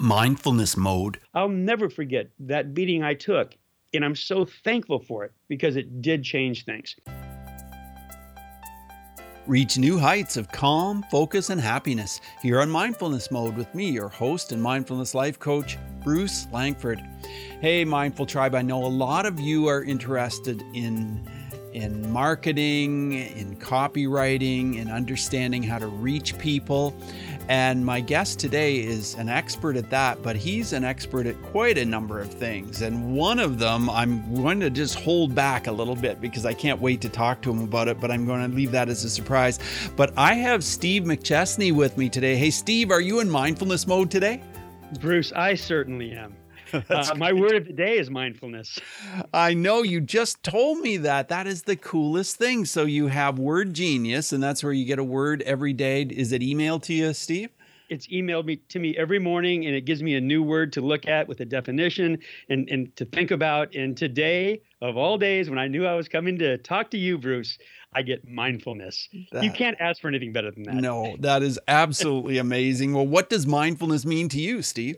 mindfulness mode. I'll never forget that beating I took, and I'm so thankful for it because it did change things. Reach new heights of calm, focus, and happiness here on Mindfulness Mode with me, your host and mindfulness life coach, Bruce Langford. Hey, Mindful Tribe, I know a lot of you are interested in in marketing, in copywriting, in understanding how to reach people. And my guest today is an expert at that, but he's an expert at quite a number of things. And one of them, I'm going to just hold back a little bit because I can't wait to talk to him about it, but I'm going to leave that as a surprise. But I have Steve McChesney with me today. Hey, Steve, are you in mindfulness mode today? Bruce, I certainly am. Uh, my word of the day is mindfulness. I know you just told me that. That is the coolest thing. So you have Word Genius, and that's where you get a word every day. Is it emailed to you, Steve? It's emailed me to me every morning, and it gives me a new word to look at with a definition and, and to think about. And today, of all days, when I knew I was coming to talk to you, Bruce, I get mindfulness. That, you can't ask for anything better than that. No, that is absolutely amazing. Well, what does mindfulness mean to you, Steve?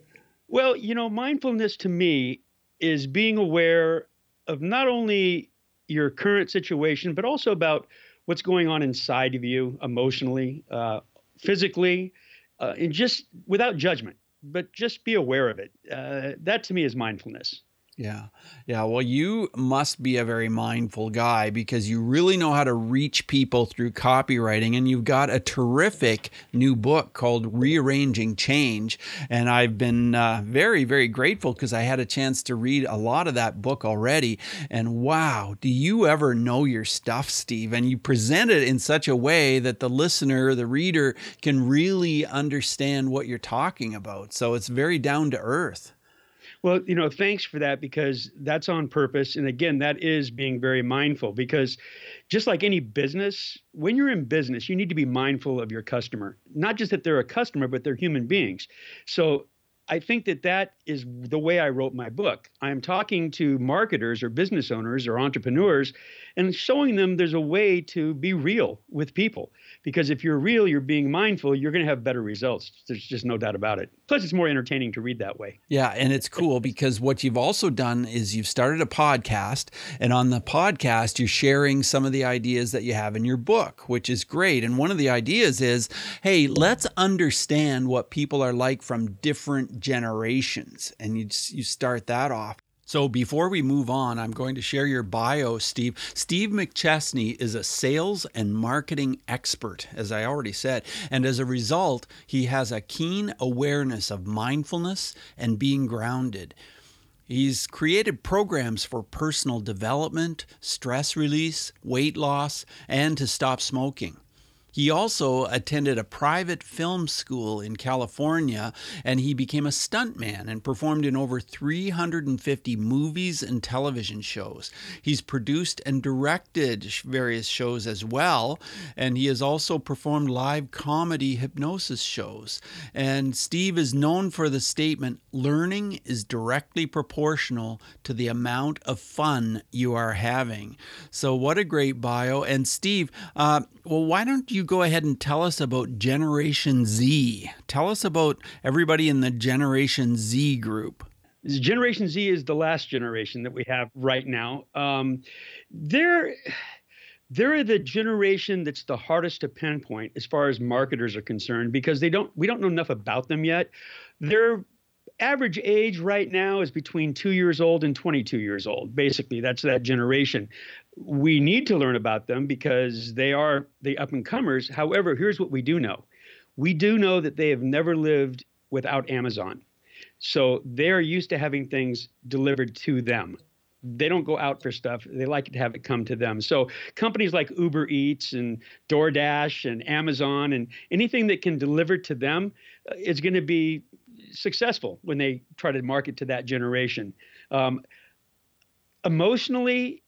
Well, you know, mindfulness to me is being aware of not only your current situation, but also about what's going on inside of you emotionally, uh, physically, uh, and just without judgment, but just be aware of it. Uh, that to me is mindfulness. Yeah. Yeah. Well, you must be a very mindful guy because you really know how to reach people through copywriting. And you've got a terrific new book called Rearranging Change. And I've been uh, very, very grateful because I had a chance to read a lot of that book already. And wow, do you ever know your stuff, Steve? And you present it in such a way that the listener, the reader, can really understand what you're talking about. So it's very down to earth. Well, you know, thanks for that because that's on purpose. And again, that is being very mindful because just like any business, when you're in business, you need to be mindful of your customer. Not just that they're a customer, but they're human beings. So I think that that is the way I wrote my book. I am talking to marketers or business owners or entrepreneurs and showing them there's a way to be real with people. Because if you're real, you're being mindful, you're going to have better results. There's just no doubt about it. Plus, it's more entertaining to read that way. Yeah. And it's cool because what you've also done is you've started a podcast. And on the podcast, you're sharing some of the ideas that you have in your book, which is great. And one of the ideas is hey, let's understand what people are like from different generations. And you, you start that off. So before we move on, I'm going to share your bio, Steve. Steve McChesney is a sales and marketing expert, as I already said. And as a result, he has a keen awareness of mindfulness and being grounded. He's created programs for personal development, stress release, weight loss, and to stop smoking. He also attended a private film school in California and he became a stuntman and performed in over 350 movies and television shows. He's produced and directed various shows as well, and he has also performed live comedy hypnosis shows. And Steve is known for the statement learning is directly proportional to the amount of fun you are having. So, what a great bio. And Steve, uh, well, why don't you go ahead and tell us about Generation Z? Tell us about everybody in the Generation Z group. Generation Z is the last generation that we have right now. Um, they're they're the generation that's the hardest to pinpoint as far as marketers are concerned because they don't we don't know enough about them yet. Their average age right now is between two years old and 22 years old. Basically, that's that generation we need to learn about them because they are the up and comers. However, here's what we do know we do know that they have never lived without Amazon. So they're used to having things delivered to them. They don't go out for stuff. They like to have it come to them. So companies like Uber Eats and DoorDash and Amazon and anything that can deliver to them uh, is going to be successful when they try to market to that generation. Um, emotionally,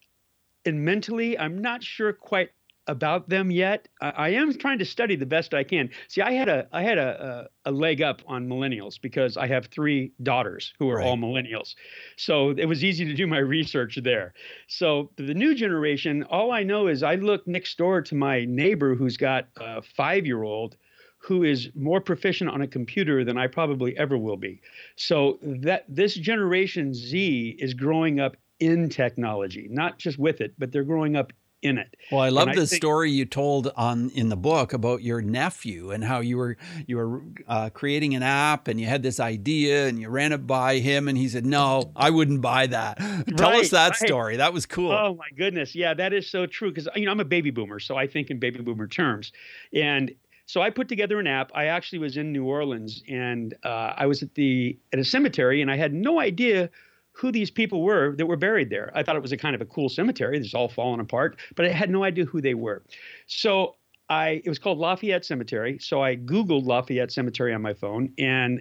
and mentally, I'm not sure quite about them yet. I, I, am trying to study the best I can. See, I had a I had a, a, a leg up on millennials because I have three daughters who are right. all millennials, so it was easy to do my research there. So the new generation, all I know is I look next door to my neighbor who's got a five year old who is more proficient on a computer than I probably ever will be. So that this generation Z is growing up in technology, not just with it, but they're growing up in it. Well, I love and the I story you told on in the book about your nephew and how you were you were uh, creating an app and you had this idea and you ran it by him and he said, "No, I wouldn't buy that." Tell right, us that right. story. That was cool. Oh my goodness, yeah, that is so true because you know I'm a baby boomer, so I think in baby boomer terms, and so I put together an app. I actually was in New Orleans and uh, I was at the at a cemetery and I had no idea who these people were that were buried there. I thought it was a kind of a cool cemetery that's all fallen apart, but I had no idea who they were. So I it was called Lafayette Cemetery. So I Googled Lafayette Cemetery on my phone, and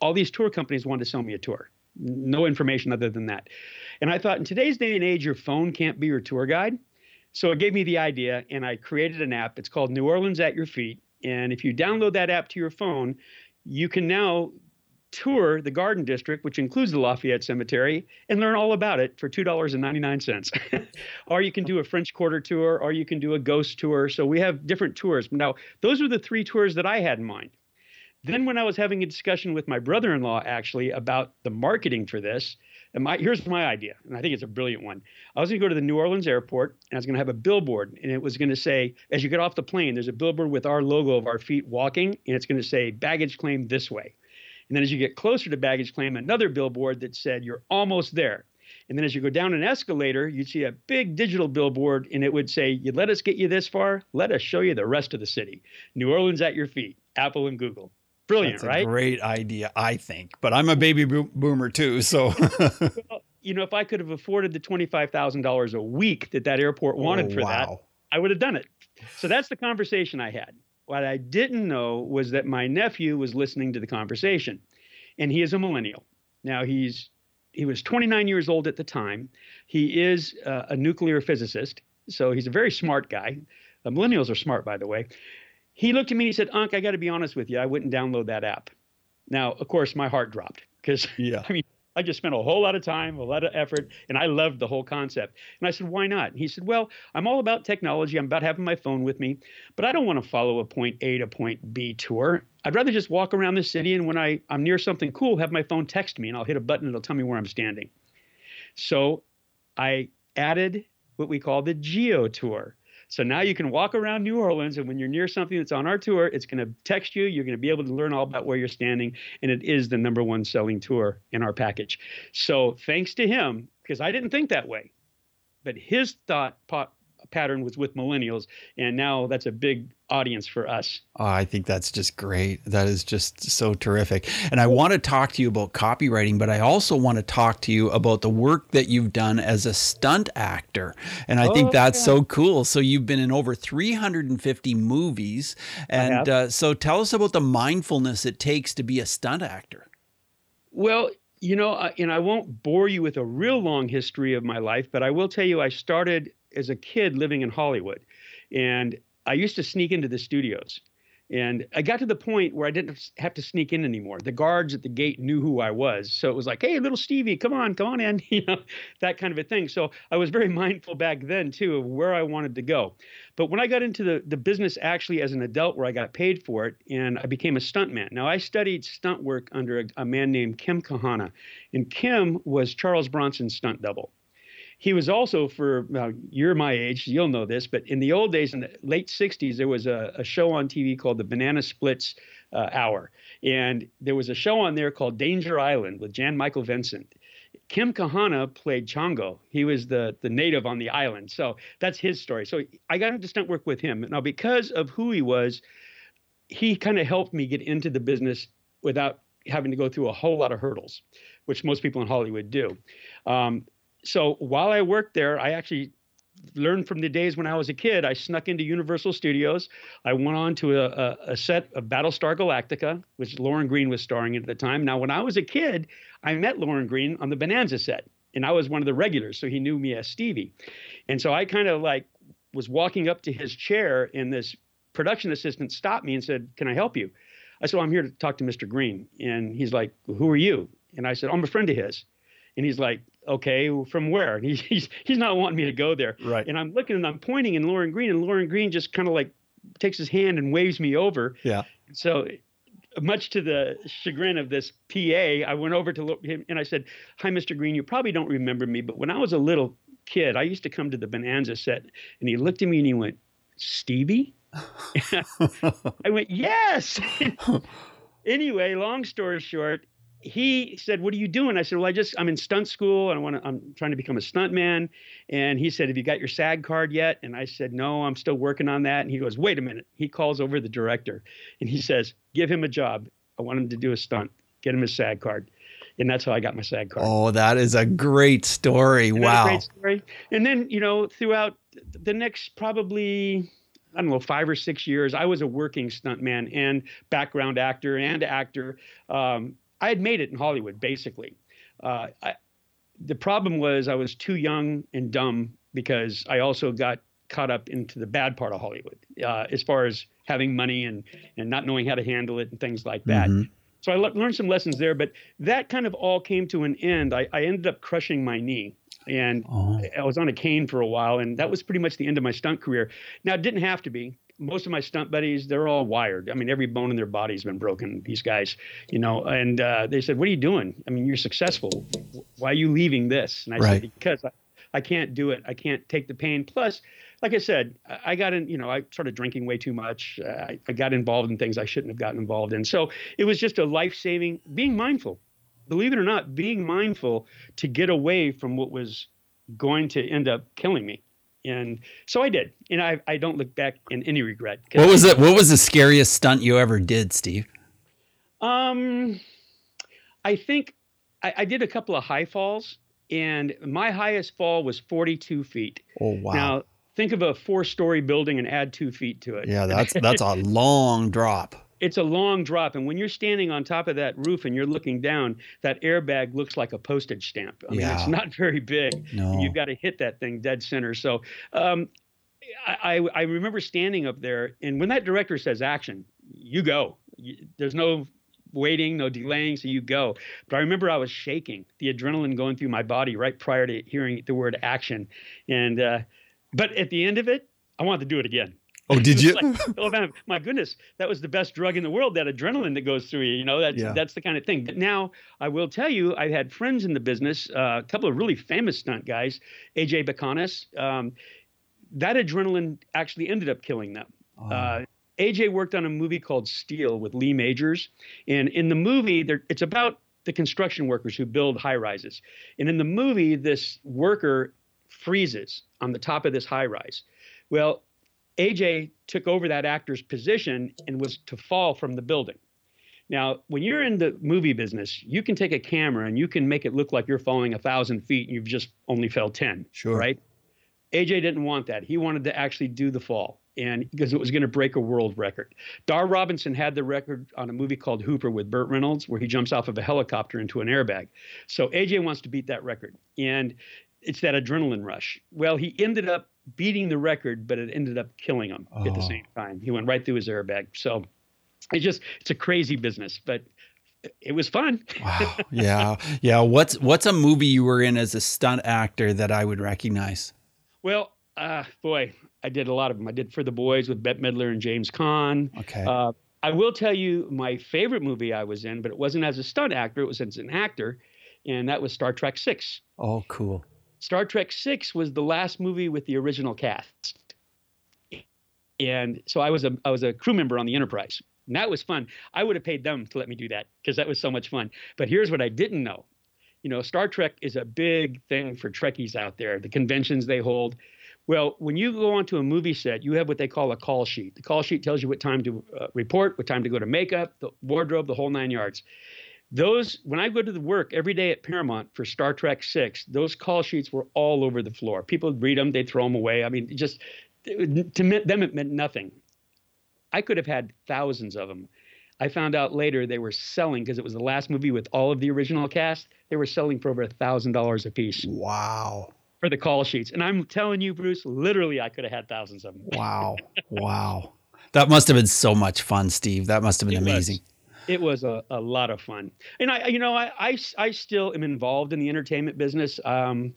all these tour companies wanted to sell me a tour. No information other than that. And I thought in today's day and age, your phone can't be your tour guide. So it gave me the idea, and I created an app. It's called New Orleans at Your Feet. And if you download that app to your phone, you can now tour the Garden District, which includes the Lafayette Cemetery, and learn all about it for $2.99. or you can do a French Quarter tour, or you can do a ghost tour. So we have different tours. Now, those are the three tours that I had in mind. Then, when I was having a discussion with my brother in law actually about the marketing for this, and my, here's my idea, and I think it's a brilliant one. I was going to go to the New Orleans airport, and I was going to have a billboard, and it was going to say, as you get off the plane, there's a billboard with our logo of our feet walking, and it's going to say, baggage claim this way. And then as you get closer to baggage claim, another billboard that said you're almost there. And then as you go down an escalator, you'd see a big digital billboard, and it would say, You let us get you this far, let us show you the rest of the city. New Orleans at your feet, Apple and Google. Brilliant, That's right? great idea, I think. But I'm a baby boomer too, so. well, you know, if I could have afforded the $25,000 a week that that airport oh, wanted oh, for wow. that, I would have done it. So that's the conversation I had. What I didn't know was that my nephew was listening to the conversation, and he is a millennial. Now he's he was 29 years old at the time. He is uh, a nuclear physicist, so he's a very smart guy. Uh, millennials are smart, by the way. He looked at me and he said, "Unc, I got to be honest with you. I wouldn't download that app." Now, of course, my heart dropped because yeah. I mean, I just spent a whole lot of time, a lot of effort, and I loved the whole concept. And I said, why not? And he said, well, I'm all about technology. I'm about having my phone with me, but I don't want to follow a point A to point B tour. I'd rather just walk around the city and when I, I'm near something cool, have my phone text me and I'll hit a button and it'll tell me where I'm standing. So I added what we call the Geo Tour. So now you can walk around New Orleans, and when you're near something that's on our tour, it's going to text you. You're going to be able to learn all about where you're standing, and it is the number one selling tour in our package. So thanks to him, because I didn't think that way, but his thought pattern was with millennials, and now that's a big audience for us. Oh, I think that's just great. That is just so terrific. And I want to talk to you about copywriting, but I also want to talk to you about the work that you've done as a stunt actor. And I oh, think that's yeah. so cool. So you've been in over 350 movies. And uh, so tell us about the mindfulness it takes to be a stunt actor. Well, you know, and I won't bore you with a real long history of my life, but I will tell you I started as a kid living in Hollywood. And I used to sneak into the studios. And I got to the point where I didn't have to sneak in anymore. The guards at the gate knew who I was. So it was like, hey, little Stevie, come on, come on in, you know, that kind of a thing. So I was very mindful back then, too, of where I wanted to go. But when I got into the, the business actually as an adult, where I got paid for it, and I became a stuntman. Now, I studied stunt work under a, a man named Kim Kahana. And Kim was Charles Bronson's stunt double. He was also for well, you're my age, you'll know this, but in the old days, in the late '60s, there was a, a show on TV called the Banana Splits uh, Hour, and there was a show on there called Danger Island with Jan Michael Vincent. Kim Kahana played Chongo. He was the the native on the island, so that's his story. So I got into stunt work with him. Now, because of who he was, he kind of helped me get into the business without having to go through a whole lot of hurdles, which most people in Hollywood do. Um, so while I worked there, I actually learned from the days when I was a kid. I snuck into Universal Studios. I went on to a, a, a, set of Battlestar Galactica, which Lorne Greene was starring in at the time. Now, when I was a kid, I met Lorne Greene on the Bonanza set, and I was one of the regulars, so he knew me as Stevie. And so I kind of like was walking up to his chair, and this production assistant stopped me and said, "Can I help you?" I said, well, "I'm here to talk to Mr. Greene. and he's like, "Who are you?" And I said, "I'm a friend of his." And he's like, okay, from where? He's, he's not wanting me to go there. Right. And I'm looking and I'm pointing and Lorne Greene and Lorne Greene just kind of like takes his hand and waves me over. Yeah. So much to the chagrin of this PA, I went over to look him and I said, "Hi, Mr. Greene. You probably don't remember me, but when I was a little kid, I used to come to the Bonanza set." And he looked at me and he went, "Stevie." I went, "Yes." anyway, long story short, he said, "What are you doing?" I said, "Well, I just I'm in stunt school and I want to I'm trying to become a stuntman." And he said, "Have you got your SAG card yet?" And I said, "No, I'm still working on that." And he goes, "Wait a minute." He calls over the director and he says, "Give him a job. I want him to do a stunt. Get him his SAG card." And that's how I got my SAG card. Oh, that is a great story. Isn't wow. great story? And then, you know, throughout the next probably I don't know, five or six years, I was a working stuntman and background actor and actor. Um, I had made it in Hollywood, basically. Uh, I, the problem was I was too young and dumb because I also got caught up into the bad part of Hollywood uh, as far as having money and, and not knowing how to handle it and things like that. Mhm. So I le- learned some lessons there, but that kind of all came to an end. I, I ended up crushing my knee. And Oh. I was on a cane for a while, and that was pretty much the end of my stunt career. Now, it didn't have to be. Most of my stunt buddies, they're all wired. I mean, every bone in their body's been broken, these guys, you know. And uh, they said, What are you doing? I mean, you're successful. Why are you leaving this? And I Right. said, Because I, I can't do it. I can't take the pain. Plus, like I said, I- I got in, you know, I started drinking way too much. Uh, I, I got involved in things I shouldn't have gotten involved in. So it was just a life saving, being mindful. Believe it or not, being mindful to get away from what was going to end up killing me. And so I did. And I, I don't look back in any regret. What was it? What was the scariest stunt you ever did, Steve? Um, I think I, I did a couple of high falls, and my highest fall was 42 feet. Oh wow. Now, think of a four story building and add two feet to it. yeah, that's that's a long drop. It's a long drop. And when you're standing on top of that roof and you're looking down, that airbag looks like a postage stamp. I mean, Yeah. it's not very big. No. And you've got to hit that thing dead center. So um, I, I, I remember standing up there, and when that director says action, you go. You, there's no waiting, no delaying, so you go. But I remember I was shaking, the adrenaline going through my body right prior to hearing the word action. And uh, but at the end of it, I wanted to do it again. Oh, did you? like, oh man, my goodness, that was the best drug in the world. That adrenaline that goes through you. You know, that's Yeah. that's the kind of thing. But now I will tell you, I've had friends in the business, uh, a couple of really famous stunt guys, AJ Bakunas. Um, that adrenaline actually ended up killing them. Oh. Uh, AJ worked on a movie called Steel with Lee Majors, and in the movie, there, it's about the construction workers who build high rises. And in the movie, this worker freezes on the top of this high rise. Well, AJ took over that actor's position and was to fall from the building. Now, when you're in the movie business, you can take a camera and you can make it look like you're falling a thousand feet and you've just only fell 10. Sure. Right? AJ didn't want that. He wanted to actually do the fall and because it was going to break a world record. Dar Robinson had the record on a movie called Hooper with Burt Reynolds, where he jumps off of a helicopter into an airbag. So AJ wants to beat that record. And it's that adrenaline rush. Well, he ended up beating the record, but it ended up killing him at the Oh. same time. He went right through his airbag. So it's just it's a crazy business, but it was fun. Wow. Yeah. Yeah. What's what's a movie you were in as a stunt actor that I would recognize? Well, uh, boy, I did a lot of them. I did For the Boys with Bette Midler and James Caan. Okay. Uh, I will tell you my favorite movie I was in, but it wasn't as a stunt actor, it was as an actor, and that was Star Trek Six. oh, cool. Star Trek Six was the last movie with the original cast, and so I was a I was a crew member on the Enterprise, and that was fun. I would have paid them to let me do that because that was so much fun. But here's what I didn't know: you know, Star Trek is a big thing for Trekkies out there. The conventions they hold. Well, when you go onto a movie set, you have what they call a call sheet. The call sheet tells you what time to uh, report, what time to go to makeup, the wardrobe, the whole nine yards those when I go to the work every day at Paramount for Star Trek Six, those call sheets were all over the floor. People would read them, they'd throw them away. I mean, just to them it meant nothing. I could have had thousands of them. I found out later they were selling because it was the last movie with all of the original cast. They were selling for over a thousand dollars a piece Wow. for the call sheets, and I'm telling you, Bruce, literally, I could have had thousands of them. Wow. wow. That must have been so much fun, Steve. That must have been It was. It was a, a lot of fun. And i you know I, I i still am involved in the entertainment business. Um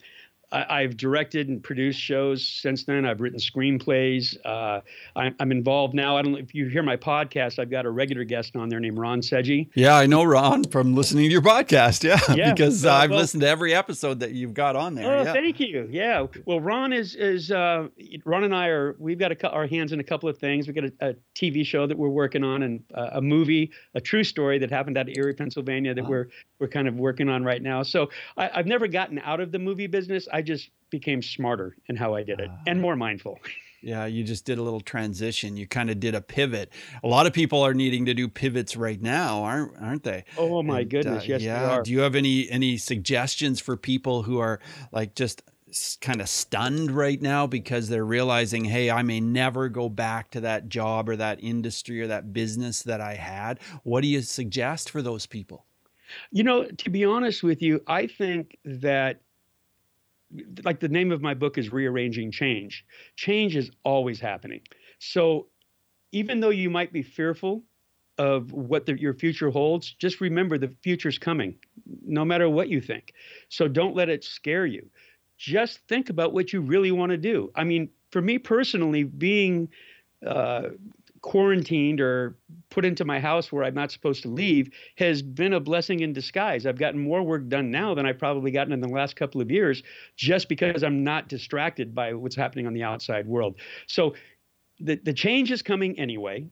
I, have directed and produced shows since then. I've written screenplays. Uh, I, am involved now. I don't know if you hear my podcast. I've got a regular guest on there named Ron Seggi. Yeah, I know Ron from listening to your podcast. Yeah, yeah because uh, I've well, listened to every episode that you've got on there. Oh, yeah. thank you. Yeah. Well, Ron is is uh, Ron and I are we've got a, our hands in a couple of things. We've got a, a TV show that we're working on and uh, a movie, a true story that happened out of Erie, Pennsylvania that we're we're kind of working on right now. So I, I've never gotten out of the movie business. I just became smarter in how I did it uh, and more mindful. Yeah, you just did a little transition. You kind of did a pivot. A lot of people are needing to do pivots right now, aren't aren't they? Oh my and, goodness, uh, yes, yeah. Do you have any any suggestions for people who are like just kind of stunned right now because they're realizing, hey, I may never go back to that job or that industry or that business that I had? What do you suggest for those people? You know, to be honest with you, I think that like the name of my book is rearranging change. Change is always happening. So even though you might be fearful of what the, your future holds just remember the future's coming no matter what you think. So don't let it scare you. Just think about what you really want to do. I mean for me personally being uh, quarantined or put into my house where I'm not supposed to leave has been a blessing in disguise. I've gotten more work done now than I've probably gotten in the last couple of years just because I'm not distracted by what's happening on the outside world. So the, the change is coming anyway.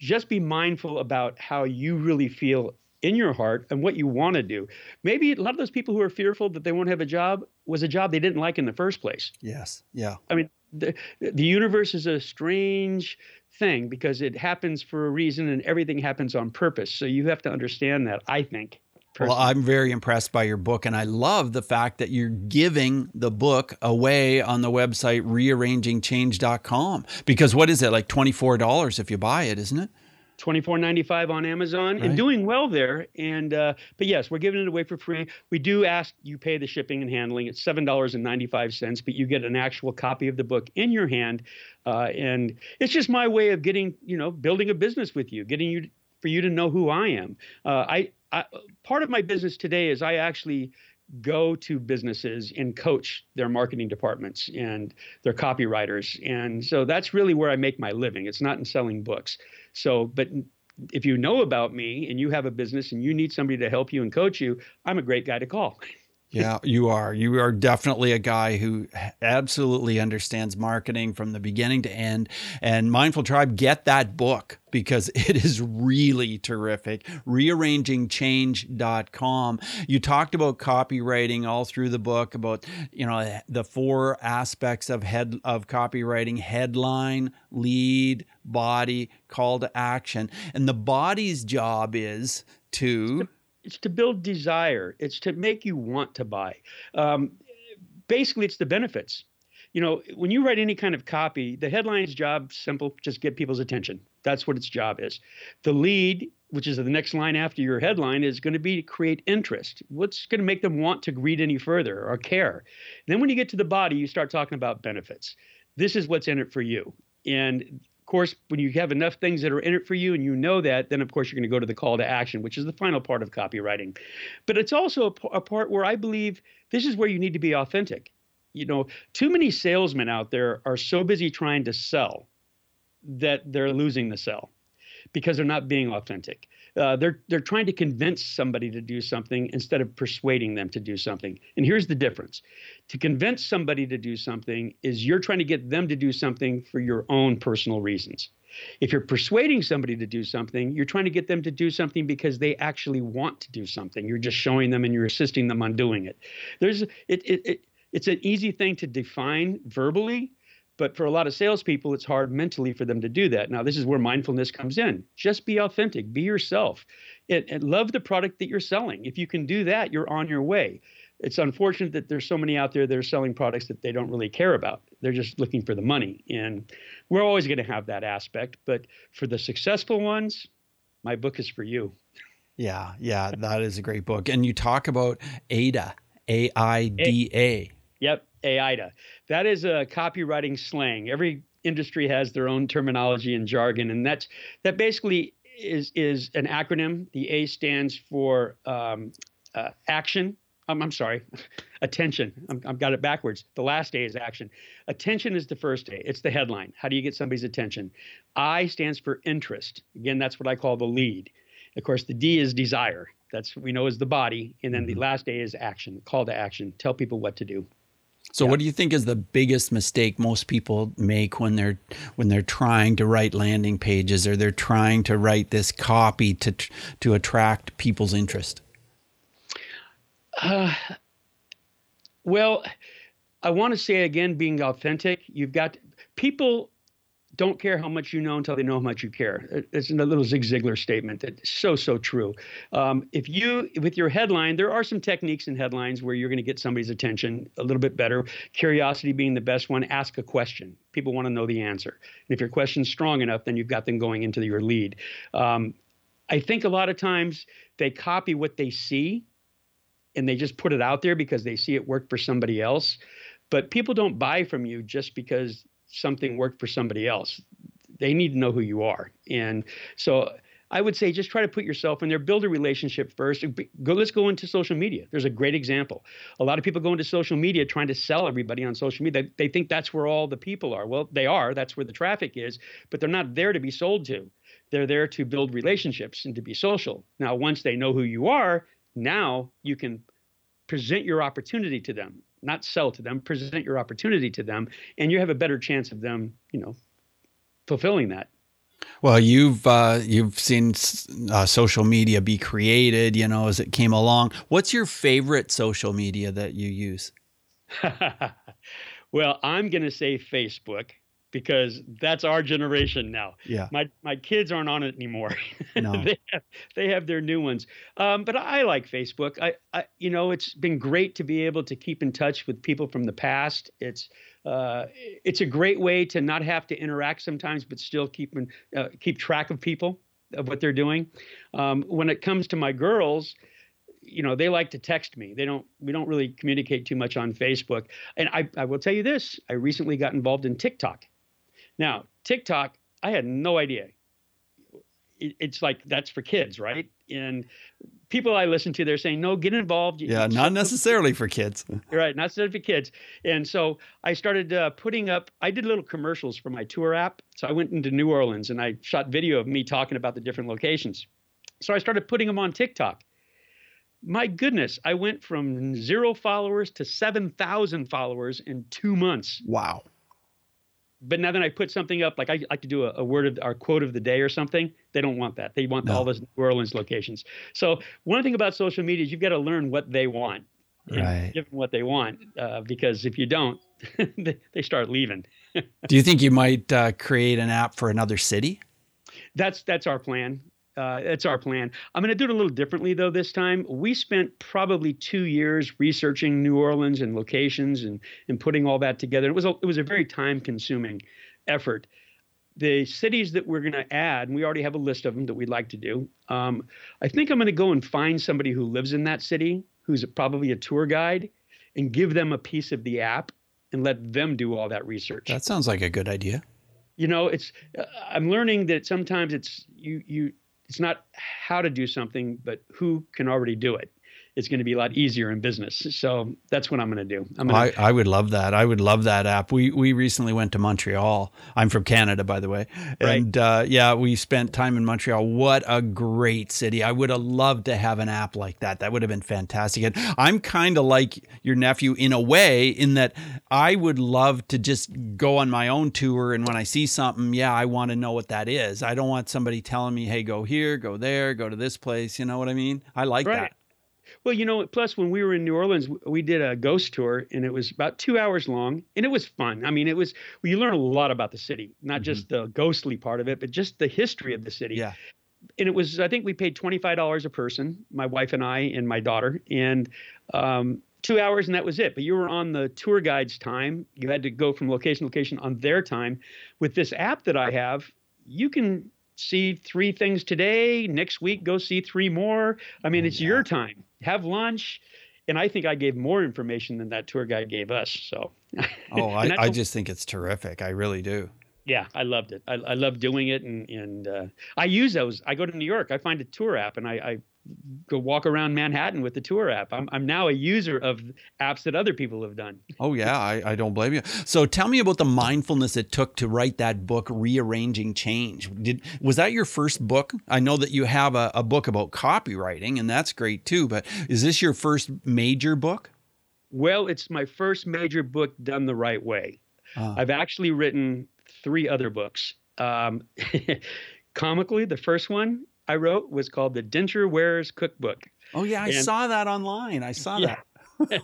Just be mindful about how you really feel in your heart and what you want to do. Maybe a lot of those people who are fearful that they won't have a job was a job they didn't like in the first place. Yes. Yeah. I mean, the, the universe is a strange thing because it happens for a reason and everything happens on purpose. So you have to understand that, I think. Personally. Well, I'm very impressed by your book, and I love the fact that you're giving the book away on the website rearrangingchange.com. Because what is it, like $24 if you buy it, isn't it? Twenty four ninety five on Amazon right. and doing well there. And uh, but yes, we're giving it away for free. We do ask you pay the shipping and handling. It's seven dollars and ninety five cents, but you get an actual copy of the book in your hand. Uh, and it's just my way of getting you know building a business with you, getting you for you to know who I am. Uh, I, I part of my business today is I actually go to businesses and coach their marketing departments and their copywriters. And so that's really where I make my living. It's not in selling books. So, but if you know about me and you have a business and you need somebody to help you and coach you, I'm a great guy to call. Yeah, you are. You are definitely a guy who absolutely understands marketing from the beginning to end. And Mindful Tribe, get that book because it is really terrific. Rearrangingchange.com. You talked about copywriting all through the book about, you know, the four aspects of head of copywriting, headline, lead, body, call to action. And the body's job is to it's to build desire. It's to make you want to buy. Um, basically, it's the benefits. You know, when you write any kind of copy, the headline's job simple, just get people's attention. That's what its job is. The lead, which is the next line after your headline, is going to be to create interest. What's going to make them want to read any further or care? And then when you get to the body, you start talking about benefits. This is what's in it for you. And course, when you have enough things that are in it for you and you know that, then of course you're going to go to the call to action, which is the final part of copywriting. But it's also a, a part where I believe this is where you need to be authentic. You know, too many salesmen out there are so busy trying to sell that they're losing the sell because they're not being authentic. Uh, they're they're trying to convince somebody to do something instead of persuading them to do something. And here's the difference: to convince somebody to do something is you're trying to get them to do something for your own personal reasons. If you're persuading somebody to do something, you're trying to get them to do something because they actually want to do something. You're just showing them and you're assisting them on doing it. There's it it, it it's an easy thing to define verbally, but for a lot of salespeople, it's hard mentally for them to do that. Now, this is where mindfulness comes in. Just be authentic, be yourself, and, and love the product that you're selling. If you can do that, you're on your way. It's unfortunate that there's so many out there that are selling products that they don't really care about. They're just looking for the money. And we're always going to have that aspect. But for the successful ones, my book is for you. Yeah, yeah, that is a great book. And you talk about AIDA, A I D A. Yep, AIDA. That is a copywriting slang. Every industry has their own terminology and jargon, and that's that basically is is an acronym. The A stands for um, uh, action, Um, I'm sorry, attention. i have got it backwards. The last A is action. Attention is the first A. It's the headline. How do you get somebody's attention? I stands for interest. Again, that's what I call the lead. Of course, the D is desire. That's what we know is the body. And then the mm-hmm. last A is action, call to action. Tell people what to do. So yeah. what do you think is the biggest mistake most people make when they're when they're trying to write landing pages or they're trying to write this copy to to attract people's interest? Uh, well, I want to say again being authentic, you've got people don't care how much you know until they know how much you care. It's a little Zig Ziglar statement that's so, so true. Um, if you, with your headline, there are some techniques in headlines where you're going to get somebody's attention a little bit better. Curiosity being the best one. Ask a question. People want to know the answer. And if your question's strong enough, then you've got them going into your lead. Um, I think a lot of times they copy what they see and they just put it out there because they see it work for somebody else. But people don't buy from you just because something worked for somebody else. They need to know who you are. And so I would say just try to put yourself in there, build a relationship first. Go, let's go into social media. There's a great example. A lot of people go into social media trying to sell everybody on social media. They, they think that's where all the people are. Well, they are. That's where the traffic is, but they're not there to be sold to. They're there to build relationships and to be social. Now, once they know who you are, now you can present your opportunity to them not sell to them, present your opportunity to them, and you have a better chance of them, you know, fulfilling that. Well, you've uh, you've seen uh, social media be created, you know, as it came along. What's your favorite social media that you use? well, I'm going to say Facebook because that's our generation now. Yeah. My my kids aren't on it anymore. No. they have they have their new ones. Um, but I like Facebook. I, I you know it's been great to be able to keep in touch with people from the past. It's uh, it's a great way to not have to interact sometimes, but still keep uh, keep track of people of what they're doing. Um, when it comes to my girls, you know they like to text me they don't we don't really communicate too much on facebook and I, I will tell you this i recently got involved in tiktok now, TikTok, I had no idea. It's like that's for kids, right? And people I listen to, they're saying, no, get involved. Yeah, not necessarily for kids. right, not necessarily for kids. And so I started uh, putting up, I did little commercials for my tour app. So I went into New Orleans and I shot video of me talking about the different locations. So I started putting them on TikTok. My goodness, I went from zero followers to 7,000 followers in two months. Wow but now that I put something up, like I like to do a, a, word of our quote of the day or something, they don't want that. They want no. all those New Orleans locations. So one thing about social media is you've got to learn what they want. Right. Give them what they want, uh, because if you don't, they, they start leaving. do you think you might uh, create an app for another city? That's that's our plan uh, it's our plan. I'm going to do it a little differently though this time. We spent probably two years researching New Orleans and locations and and putting all that together. It was a, it was a very time consuming effort. The cities that we're going to add, and we already have a list of them that we'd like to do. Um, I think I'm going to go and find somebody who lives in that city, who's probably a tour guide, and give them a piece of the app and let them do all that research. That sounds like a good idea you know it's uh, i'm learning that sometimes it's you you it's not how to do something, but who can already do it it's going to be a lot easier in business. So that's what I'm going to do. Gonna, I, I would love that. I would love that app. We we recently went to Montreal. I'm from Canada, by the way, and right. uh, yeah, we spent time in Montreal. What a great city! I would have loved to have an app like that. That would have been fantastic. And I'm kind of like your nephew in a way, in that I would love to just go on my own tour, and when I see something, yeah, I want to know what that is. I don't want somebody telling me, "Hey, go here, go there, go to this place." You know what I mean? I like right. that. Well, you know, plus when we were in New Orleans, we did a ghost tour and it was about two hours long and it was fun. I mean, it was, well, you learn a lot about the city, not mm-hmm. just the ghostly part of it, but just the history of the city. Yeah. And it was, I think we paid $25 a person, my wife and I and my daughter. And, um, two hours and that was it. But you were on the tour guide's time. You had to go from location to location on their time. With this app that I have, you can see three things today. Next week, go see three more. I mean, oh, it's yeah. your time. Have lunch. And I think I gave more information than that tour guide gave us. So, oh, I, I just think it's terrific. I really do. Yeah, I loved it. I, I love doing it, and and uh, I use those. I go to New York. I find a tour app, and I, I go walk around Manhattan with the tour app. I'm, I'm now a user of apps that other people have done. Oh yeah, I, I don't blame you. So tell me about the mindfulness it took to write that book, Rearranging Change. Did was that your first book? I know that you have a, a book about copywriting, and that's great too. But is this your first major book? Well, it's my first major book done the right way. Uh. I've actually written three other books. Um, comically, the first one I wrote was called The Denture Wearer's Cookbook. Oh, yeah, I and, saw that online. I saw yeah. that.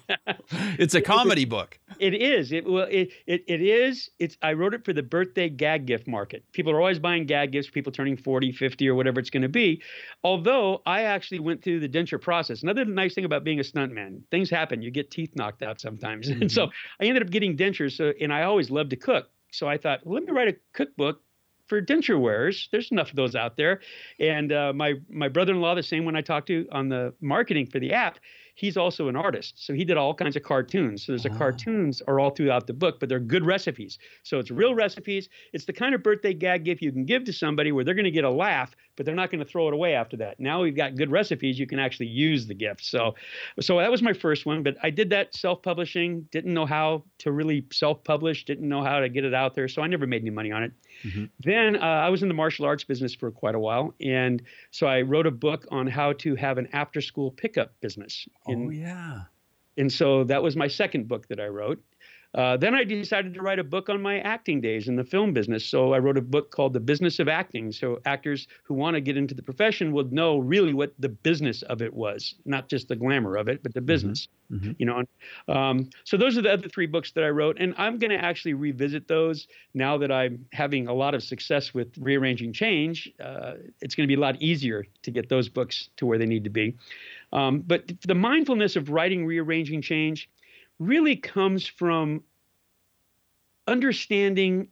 it's a comedy book. It is. It well, it, it it is. It's. I wrote it for the birthday gag gift market. People are always buying gag gifts. People turning 40, 50, or whatever it's going to be. Although I actually went through the denture process. Another nice thing about being a stuntman, things happen. You get teeth knocked out sometimes, mm-hmm. and so I ended up getting dentures. So, and I always loved to cook. So I thought, well, let me write a cookbook for denture wearers. There's enough of those out there. And uh, my my brother-in-law, the same one I talked to on the marketing for the app, he's also an artist. So he did all kinds of cartoons. So there's a ah. cartoons are all throughout the book, but they're good recipes. So it's real recipes. It's the kind of birthday gag gift you can give to somebody where they're going to get a laugh, but they're not going to throw it away after that. Now we've got good recipes. You can actually use the gift. So, so that was my first one, but I did that self-publishing, didn't know how to really self-publish, didn't know how to get it out there. So I never made any money on it. Mm-hmm. Then uh, I was in the martial arts business for quite a while. And so I wrote a book on how to have an after school pickup business. In, oh, yeah. And so that was my second book that I wrote. Uh, then I decided to write a book on my acting days in the film business. So I wrote a book called The Business of Acting. So actors who want to get into the profession would know really what the business of it was, not just the glamour of it, but the mm-hmm. business. Mm-hmm. You know, um, so those are the other three books that I wrote, and I'm going to actually revisit those now that I'm having a lot of success with rearranging change. Uh, it's going to be a lot easier to get those books to where they need to be. Um, but the mindfulness of writing rearranging change really comes from understanding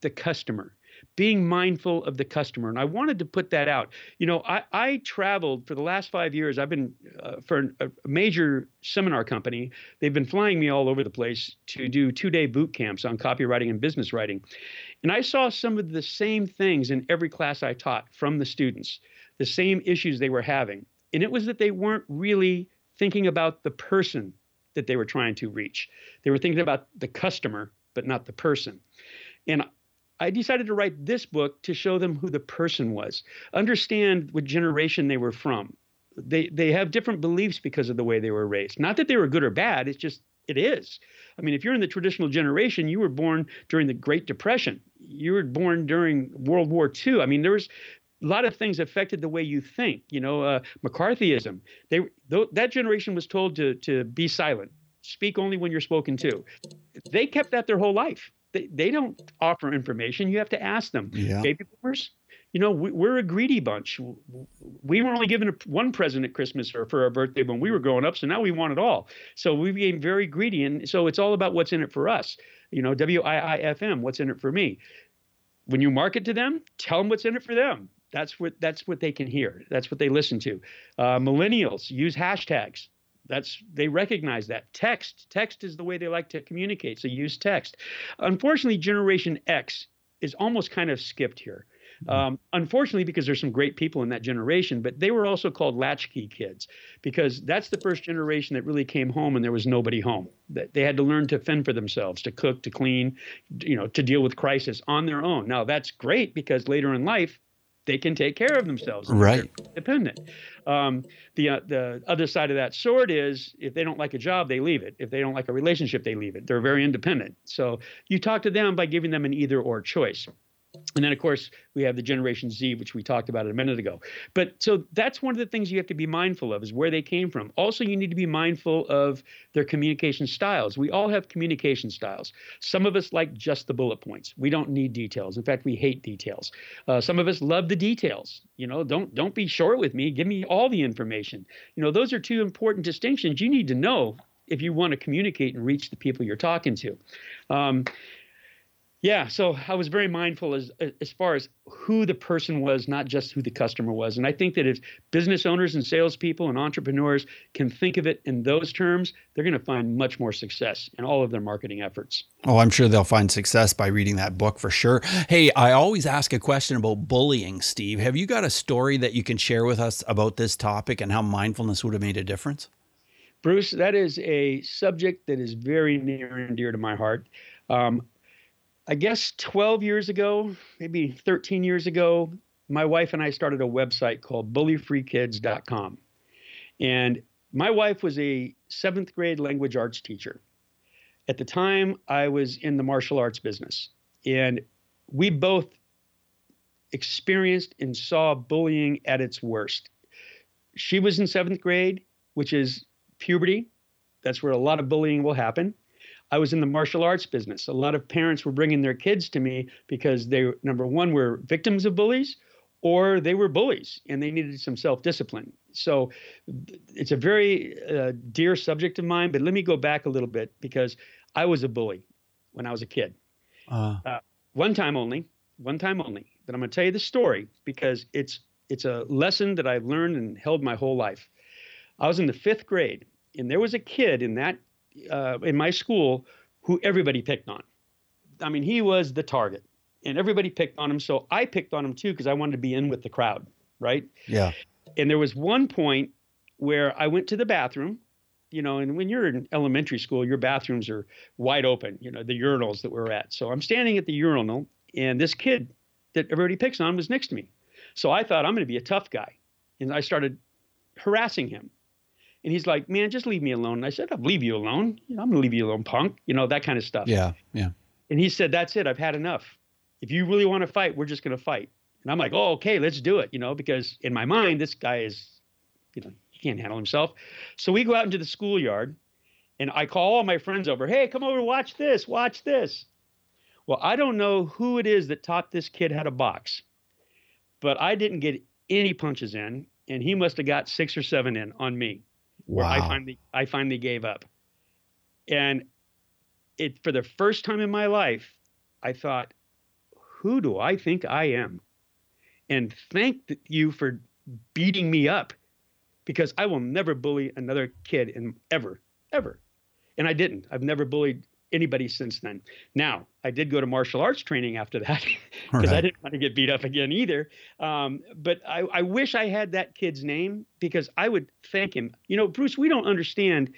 the customer being mindful of the customer. And i wanted to put that out. You know i, I traveled for the last five years i've been uh, for a major seminar company. They've been flying me all over the place to do two-day boot camps on copywriting and business writing. And i saw some of the same things in every class i taught from the students the same issues they were having. And it was that they weren't really thinking about the person that they were trying to reach. They were thinking about the customer, but not the person. And I decided to write this book to show them who the person was, understand what generation they were from. They they have different beliefs because of the way they were raised. Not that they were good or bad, it's just it is. I mean, if you're in the traditional generation, you were born during the Great Depression. You were born during World War II. I mean, there was a lot of things affected the way you think. You know, uh, McCarthyism. They th- that generation was told to to be silent, speak only when you're spoken to. They kept that their whole life. They they don't offer information. You have to ask them. Yeah. Baby boomers. You know, we, are a greedy bunch. We were only given one present at Christmas or for our birthday when we were growing up, so now we want it all. So we became very greedy, and so it's all about what's in it for us. You know, W I I F M. What's in it for me? When you market to them, tell them what's in it for them. That's what that's what they can hear. That's what they listen to. Uh, millennials use hashtags. That's they recognize that text. Text is the way they like to communicate. So use text. Unfortunately, Generation X is almost kind of skipped here. Mm-hmm. Um, unfortunately, because there's some great people in that generation, but they were also called latchkey kids because that's the first generation that really came home and there was nobody home. That they had to learn to fend for themselves, to cook, to clean, you know, to deal with crisis on their own. Now that's great because later in life they can take care of themselves. Right. Independent. Um, the uh, the other side of that sword is if they don't like a job, they leave it. If they don't like a relationship, they leave it. They're very independent. So you talk to them by giving them an either or choice. And then, of course, we have the Generation Z, which we talked about a minute ago. But so that's one of the things you have to be mindful of is where they came from. Also, you need to be mindful of their communication styles. We all have communication styles. Some of us like just the bullet points. We don't need details. In fact, we hate details. Uh, some of us love the details. You know, don't don't be short with me. Give me all the information. You know, those are two important distinctions you need to know if you want to communicate and reach the people you're talking to. Um, Yeah, so I was very mindful as as far as who the person was, not just who the customer was. And I think that if business owners and salespeople and entrepreneurs can think of it in those terms, they're going to find much more success in all of their marketing efforts. Oh, I'm sure they'll find success by reading that book for sure. Hey, I always ask a question about bullying, Steve. Have you got a story that you can share with us about this topic and how mindfulness would have made a difference? Bruce, that is a subject that is very near and dear to my heart. Um, I guess 12 years ago, maybe 13 years ago, my wife and I started a website called bullyfreekids.com. And my wife was a seventh grade language arts teacher. At the time, I was in the martial arts business. And we both experienced and saw bullying at its worst. She was in seventh grade, which is puberty. That's where a lot of bullying will happen. I was in the martial arts business. A lot of parents were bringing their kids to me because they, number one, were victims of bullies or they were bullies and they needed some self discipline. So it's a very uh, dear subject of mine, but let me go back a little bit because I was a bully when I was a kid. Uh. Uh, one time only, one time only. But I'm going to tell you the story because it's it's a lesson that I've learned and held my whole life. I was in the fifth grade, and there was a kid in that uh, in my school who everybody picked on. I mean, he was the target, and everybody picked on him. So I picked on him too because I wanted to be in with the crowd, right? Yeah. And there was one point where I went to the bathroom, you know, and when you're in elementary school, your bathrooms are wide open, you know, the urinals that we're at. So I'm standing at the urinal, and this kid that everybody picks on was next to me. So I thought I'm going to be a tough guy, and I started harassing him. And he's like, man, just leave me alone. And I said, I'll leave you alone. I'm going to leave you alone, punk. You know, that kind of stuff. Yeah. Yeah. And he said, that's it. I've had enough. If you really want to fight, we're just going to fight. And I'm like, oh, okay, let's do it. You know, because in my mind, this guy is, you know, he can't handle himself. So we go out into the schoolyard and I call all my friends over. Hey, come over, watch this, watch this. Well, I don't know who it is that taught this kid how to box, but I didn't get any punches in, and he must have got six or seven in on me where wow. I finally I finally gave up. And it for the first time in my life, I thought, who do I think I am? And thank you for beating me up because I will never bully another kid in ever, ever. And I didn't. I've never bullied anybody since then. Now, I did go to martial arts training after that because right. I didn't want to get beat up again either. Um, but I, I wish I had that kid's name because I would thank him. You know, Bruce, we don't understand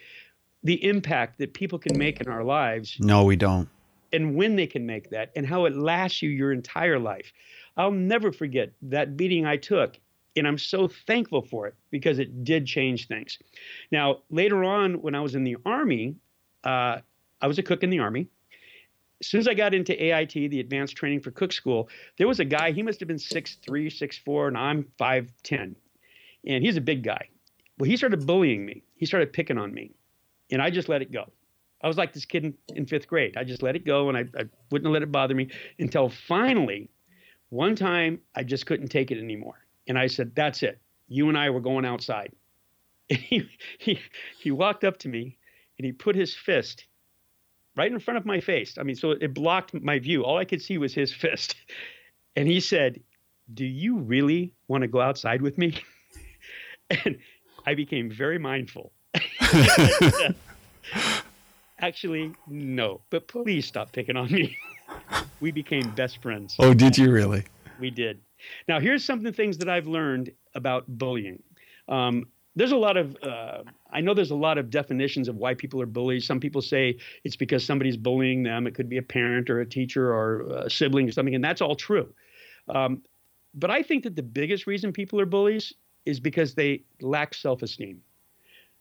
the impact that people can make in our lives. No, we don't. And when they can make that and how it lasts you your entire life. I'll never forget that beating I took and I'm so thankful for it because it did change things. Now, later on, when I was in the Army, uh, I was a cook in the Army. As soon as I got into AIT, the Advanced Training for Cook School, there was a guy, he must have been 6'3, 6'4, and I'm 5'10. And he's a big guy. Well, he started bullying me. He started picking on me. And I just let it go. I was like this kid in, in fifth grade. I just let it go and I, I wouldn't let it bother me until finally, one time, I just couldn't take it anymore. And I said, That's it. You and I were going outside. And he, he, he walked up to me and he put his fist right in front of my face. I mean, so it blocked my view. All I could see was his fist. And he said, Do you really want to go outside with me? and I became very mindful. Actually, no, but please stop picking on me. we became best friends. Oh, did you really? We did. Now, here's some of the things that I've learned about bullying. Um, there's a lot of uh, I know there's a lot of definitions of why people are bullies. Some people say it's because somebody's bullying them. It could be a parent or a teacher or a sibling or something, and that's all true. Um, but I think that the biggest reason people are bullies is because they lack self-esteem.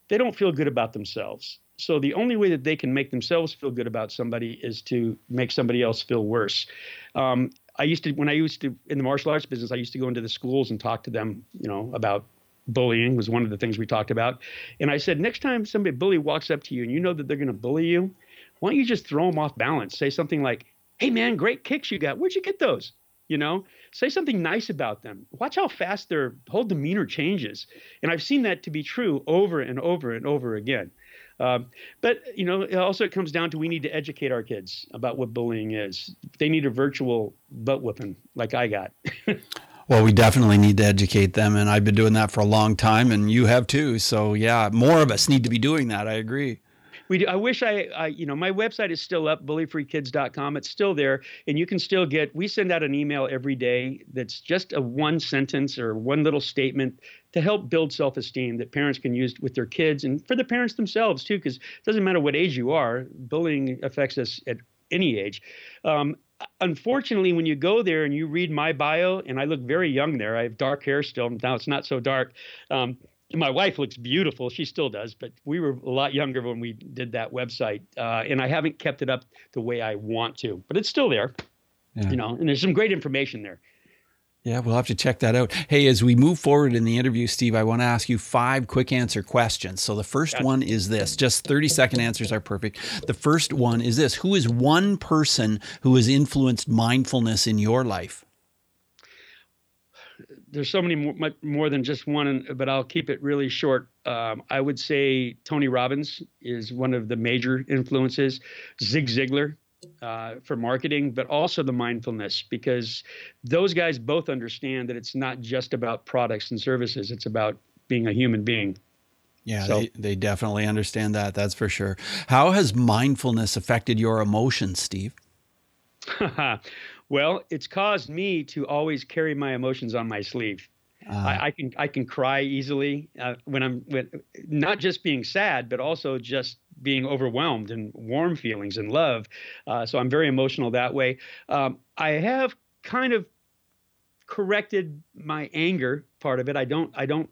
They don't feel good about themselves. So the only way that they can make themselves feel good about somebody is to make somebody else feel worse. Um, I used to when I used to in the martial arts business, I used to go into the schools and talk to them, you know, about bullying was one of the things we talked about. And I said, next time somebody bully walks up to you and you know that they're going to bully you, why don't you just throw them off balance? Say something like, "Hey man, great kicks you got. Where'd you get those?" You know, say something nice about them. Watch how fast their whole demeanor changes. And I've seen that to be true over and over and over again. Um, but you know, also it comes down to we need to educate our kids about what bullying is. They need a virtual butt whooping like I got. Well, we definitely need to educate them, and I've been doing that for a long time, and you have too. So, yeah, more of us need to be doing that. I agree. We do. I wish I, I, you know, my website is still up, bullyfreekids.com. It's still there, and you can still get. We send out an email every day that's just a one sentence or one little statement to help build self-esteem that parents can use with their kids and for the parents themselves too, because it doesn't matter what age you are, bullying affects us at any age. Um, unfortunately, when you go there and you read my bio, and I look very young there, I have dark hair still. Now it's not so dark. Um, my wife looks beautiful. She still does, but we were a lot younger when we did that website, uh, and I haven't kept it up the way I want to. But it's still there, yeah. you know. And there's some great information there. Yeah, we'll have to check that out. Hey, as we move forward in the interview, Steve, I want to ask you five quick answer questions. So the first one is this just 30 second answers are perfect. The first one is this Who is one person who has influenced mindfulness in your life? There's so many more, more than just one, but I'll keep it really short. Um, I would say Tony Robbins is one of the major influences. Zig Ziglar uh, for marketing, but also the mindfulness, because those guys both understand that it's not just about products and services, it's about being a human being. Yeah, so, they, they definitely understand that. That's for sure. How has mindfulness affected your emotions, Steve? well, it's caused me to always carry my emotions on my sleeve. Uh, I, I, can I can cry easily uh, when I'm when, not just being sad, but also just being overwhelmed and warm feelings and love. Uh, so I'm very emotional that way. Um, I have kind of corrected my anger part of it. I don't I don't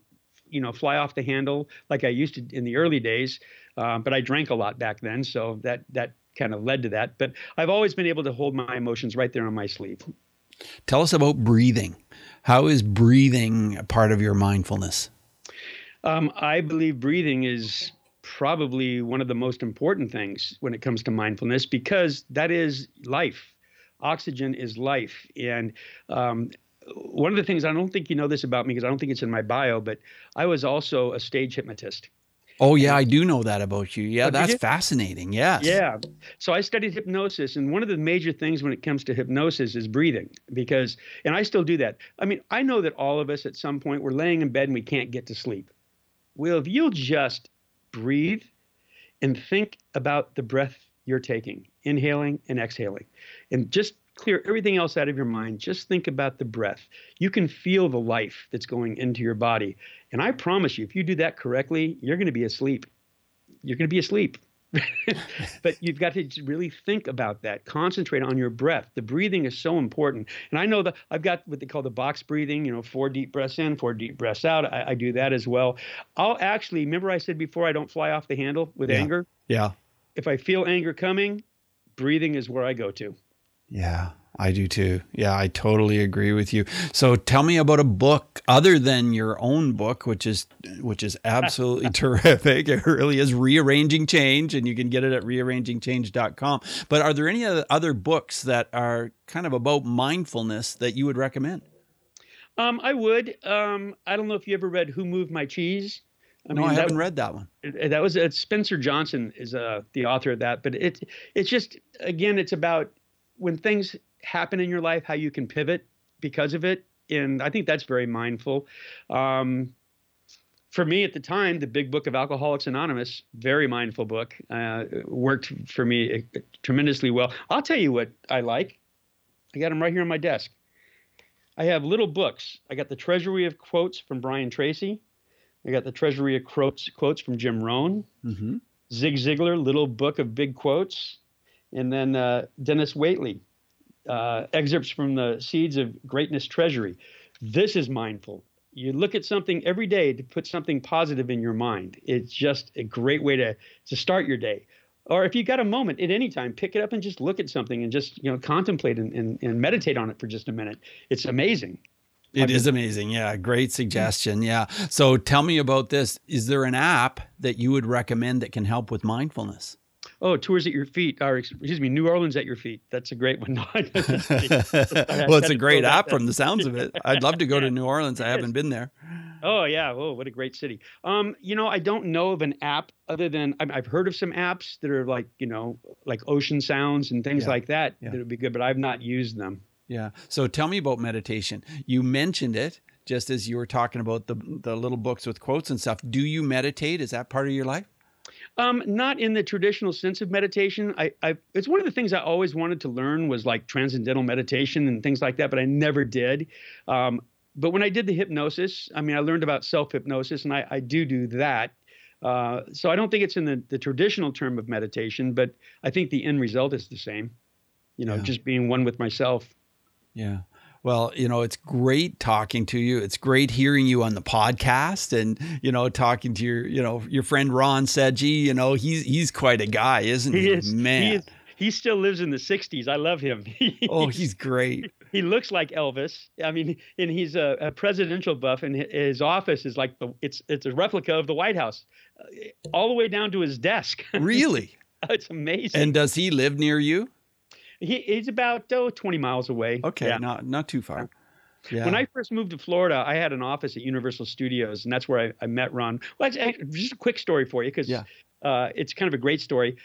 you know fly off the handle like I used to in the early days, uh, but I drank a lot back then, so that that kind of led to that. But I've always been able to hold my emotions right there on my sleeve. Tell us about breathing. How is breathing a part of your mindfulness? Um, I believe breathing is probably one of the most important things when it comes to mindfulness because that is life. Oxygen is life. And um, one of the things I don't think you know this about me because I don't think it's in my bio, but I was also a stage hypnotist. Oh yeah, I do know that about you. Yeah, oh, that's fascinating. Yes. Yeah. So I studied hypnosis, and one of the major things when it comes to hypnosis is breathing, because, and I still do that. I mean, I know that all of us at some point we're laying in bed and we can't get to sleep. Well, if you'll just breathe and think about the breath you're taking, inhaling and exhaling, and just clear everything else out of your mind. Just think about the breath. You can feel the life that's going into your body. And I promise you, if you do that correctly, you're going to be asleep. You're going to be asleep. but you've got to really think about that. Concentrate on your breath. The breathing is so important. And I know that I've got what they call the box breathing, you know, four deep breaths in, four deep breaths out. I, I do that as well. I'll actually, remember I said before, I don't fly off the handle with yeah. anger? Yeah. If I feel anger coming, breathing is where I go to. Yeah, I do too. Yeah, I totally agree with you. So tell me about a book other than your own book, which is which is absolutely terrific. It really is rearranging change, and you can get it at rearrangingchange.com. But are there any other books that are kind of about mindfulness that you would recommend? Um, I would. Um, I don't know if you ever read Who Moved My Cheese. I no, mean, I haven't that, read that one. That was uh, Spencer Johnson is uh, the author of that, but it it's just again, it's about when things happen in your life, how you can pivot because of it. And I think that's very mindful. Um, for me at the time, the big book of Alcoholics Anonymous, very mindful book, uh, worked for me uh, tremendously well. I'll tell you what I like. I got them right here on my desk. I have little books. I got the Treasury of Quotes from Brian Tracy. I got the Treasury of Quotes, quotes from Jim Rohn. Mm-hmm. Zig Ziglar, Little Book of Big Quotes and then uh, Denis Waitley, uh, excerpts from the Seeds of Greatness Treasury. This is mindful. You look at something every day to put something positive in your mind. It's just a great way to to start your day. Or if you've got a moment at any time, pick it up and just look at something and just you know contemplate and, and, and meditate on it for just a minute. It's amazing. It is amazing. Yeah, great suggestion. Yeah. So tell me about this. Is there an app that you would recommend that can help with mindfulness? Oh, tours at your feet, or excuse me, New Orleans at your feet. That's a great one. well, it's a great app from the sounds of it. I'd love to go to New Orleans. I haven't been there. Oh yeah, oh what a great city. Um, you know, I don't know of an app other than I've heard of some apps that are like you know like ocean sounds and things Yeah. like that Yeah. that would be good, but I've not used them. Yeah. So tell me about meditation. You mentioned it just as you were talking about the the little books with quotes and stuff. Do you meditate? Is that part of your life? Um, not in the traditional sense of meditation. I, I, it's one of the things I always wanted to learn was like transcendental meditation and things like that, but I never did. Um, but when I did the hypnosis, I mean, I learned about self hypnosis, and I, I do do that. Uh, so I don't think it's in the, the traditional term of meditation, but I think the end result is the same. You know, Yeah. just being one with myself. Yeah. Well, you know, it's great talking to you. It's great hearing you on the podcast and, you know, talking to your, you know, your friend Ron Sedgy, you know, he's he's quite a guy, isn't he? He is. Man. He is. He still lives in the '60s. I love him. oh, he's great. he looks like Elvis. I mean, and he's a, a presidential buff, and his office is like the it's it's a replica of the White House, uh, all the way down to his desk. Really? it's amazing. and does he live near you? He, he's about oh, 20 miles away. Okay, Yeah. not not too far. Yeah. When I first moved to Florida, I had an office at Universal Studios, and that's where I, I met Ron. Well, it's, just a quick story for you because Yeah. uh, it's kind of a great story.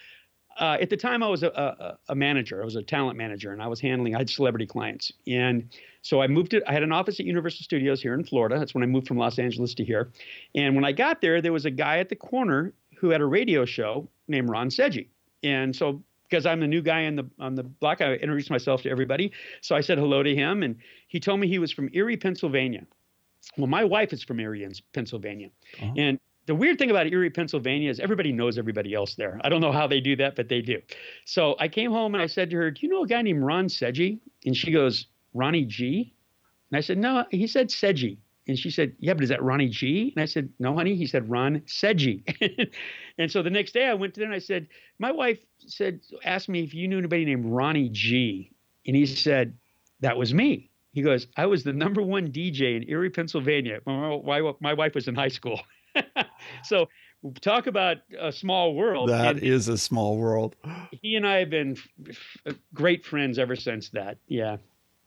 Uh, at the time, I was a, a, a manager. I was a talent manager, and I was handling. I had celebrity clients, and so I moved to. I had an office at Universal Studios here in Florida. That's when I moved from Los Angeles to here. And when I got there, there was a guy at the corner who had a radio show named Ron Sedgy. And so, because I'm the new guy on the on the block, I introduced myself to everybody. So I said hello to him, and he told me he was from Erie, Pennsylvania. Well, my wife is from Erie, Pennsylvania, Oh. and the weird thing about Erie, Pennsylvania is everybody knows everybody else there. I don't know how they do that, but they do. So I came home and I said to her, "Do you know a guy named Ron Sedgy?" And she goes, "Ronnie G." And I said, "No." He said Sedgy. And she said, "Yeah, but is that Ronnie G?" And I said, "No, honey." He said, "Ron Sedgy." and so the next day I went to there and I said, "My wife said asked me if you knew anybody named Ronnie G." And he said, "That was me." He goes, "I was the number one DJ in Erie, Pennsylvania. My, my wife was in high school." so talk about a small world. that And is a small world. he and I have been f- f- great friends ever since that. Yeah.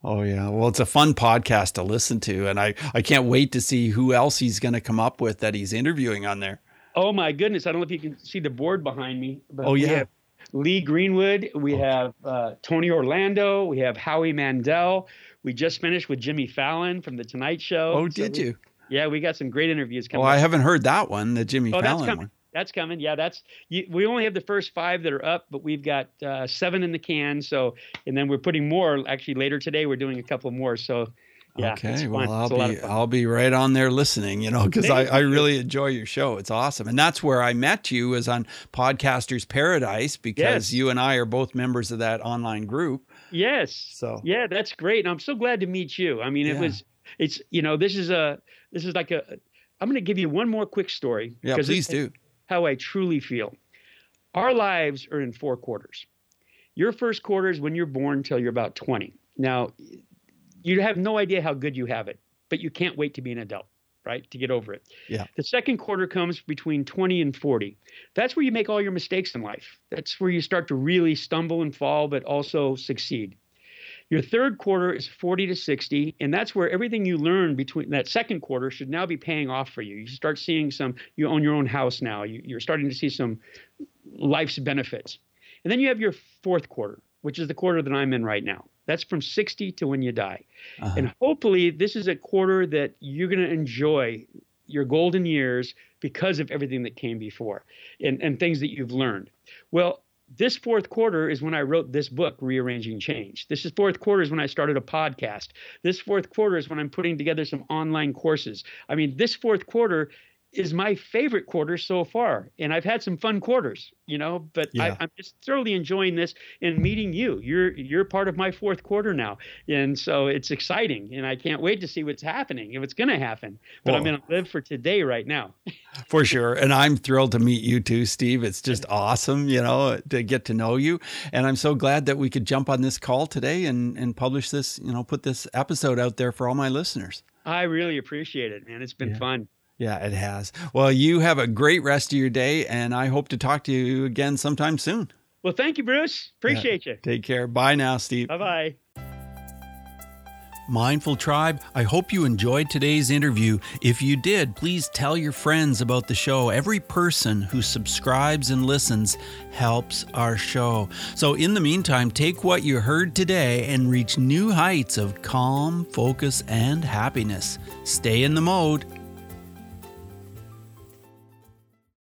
Oh yeah. Well, it's a fun podcast to listen to and I I can't wait to see who else he's going to come up with that he's interviewing on there. Oh my goodness! I don't know if you can see the board behind me. But Oh, we yeah. have Lee Greenwood. We have uh, Tony Orlando. We have Howie Mandel. We just finished with Jimmy Fallon from the Tonight Show. Oh, So did we- you? Yeah, we got some great interviews Oh, coming. Well, up. I haven't heard that one, the Jimmy Oh, that's Fallon one. That's coming. Yeah, that's you, we only have the first five that are up, but we've got uh, seven in the can. So, and then we're putting more. Actually, later today we're doing a couple more. So, yeah, okay, well, I'll It's a lot of be. I'll be right on there listening, you know, because I, I really enjoy your show. It's awesome, and that's where I met you was on Podcasters Paradise because Yes. you and I are both members of that online group. Yes. So Yeah, that's great. And I'm so glad to meet you. I mean, it Yeah. was, it's, you know, this is a, this is like a, I'm going to give you one more quick story. yeah, please it's do. How I truly feel. Our lives are in four quarters. Your first quarter is when you're born till you're about 20. Now, you have no idea how good you have it, but you can't wait to be an adult, right? To get over it. Yeah. The second quarter comes between 20 and 40. That's where you make all your mistakes in life. That's where you start to really stumble and fall, but also succeed. Your third quarter is 40 to 60, and that's where everything you learn between that second quarter should now be paying off for you. You start seeing some, you own your own house now, you, you're starting to see some life's benefits. And then you have your fourth quarter, which is the quarter that I'm in right now. That's from 60 to when you die. Uh-huh. And hopefully, this is a quarter that you're going to enjoy your golden years because of everything that came before and, and things that you've learned. Well, this fourth quarter is when I wrote this book, Rearranging Change. This is fourth quarter is when I started a podcast. This fourth quarter is when I'm putting together some online courses. I mean, this fourth quarter is my favorite quarter so far. And I've had some fun quarters, you know, but Yeah. I, I'm just thoroughly enjoying this and meeting you. You're you're part of my fourth quarter now. And so it's exciting. And I can't wait to see what's happening, if it's gonna happen. But I'm gonna live for today right now. For sure. And I'm thrilled to meet you too, Steve. It's just awesome, you know, to get to know you. And I'm so glad that we could jump on this call today and, and publish this, you know, put this episode out there for all my listeners. I really appreciate it, man. It's been Yeah. fun. Yeah, it has. Well, you have a great rest of your day, and I hope to talk to you again sometime soon. Well, thank you, Bruce. Appreciate yeah. you. Take care. Bye now, Steve. Bye bye. Mindful Tribe, I hope you enjoyed today's interview. If you did, please tell your friends about the show. Every person who subscribes and listens helps our show. So, in the meantime, take what you heard today and reach new heights of calm, focus, and happiness. Stay in the mode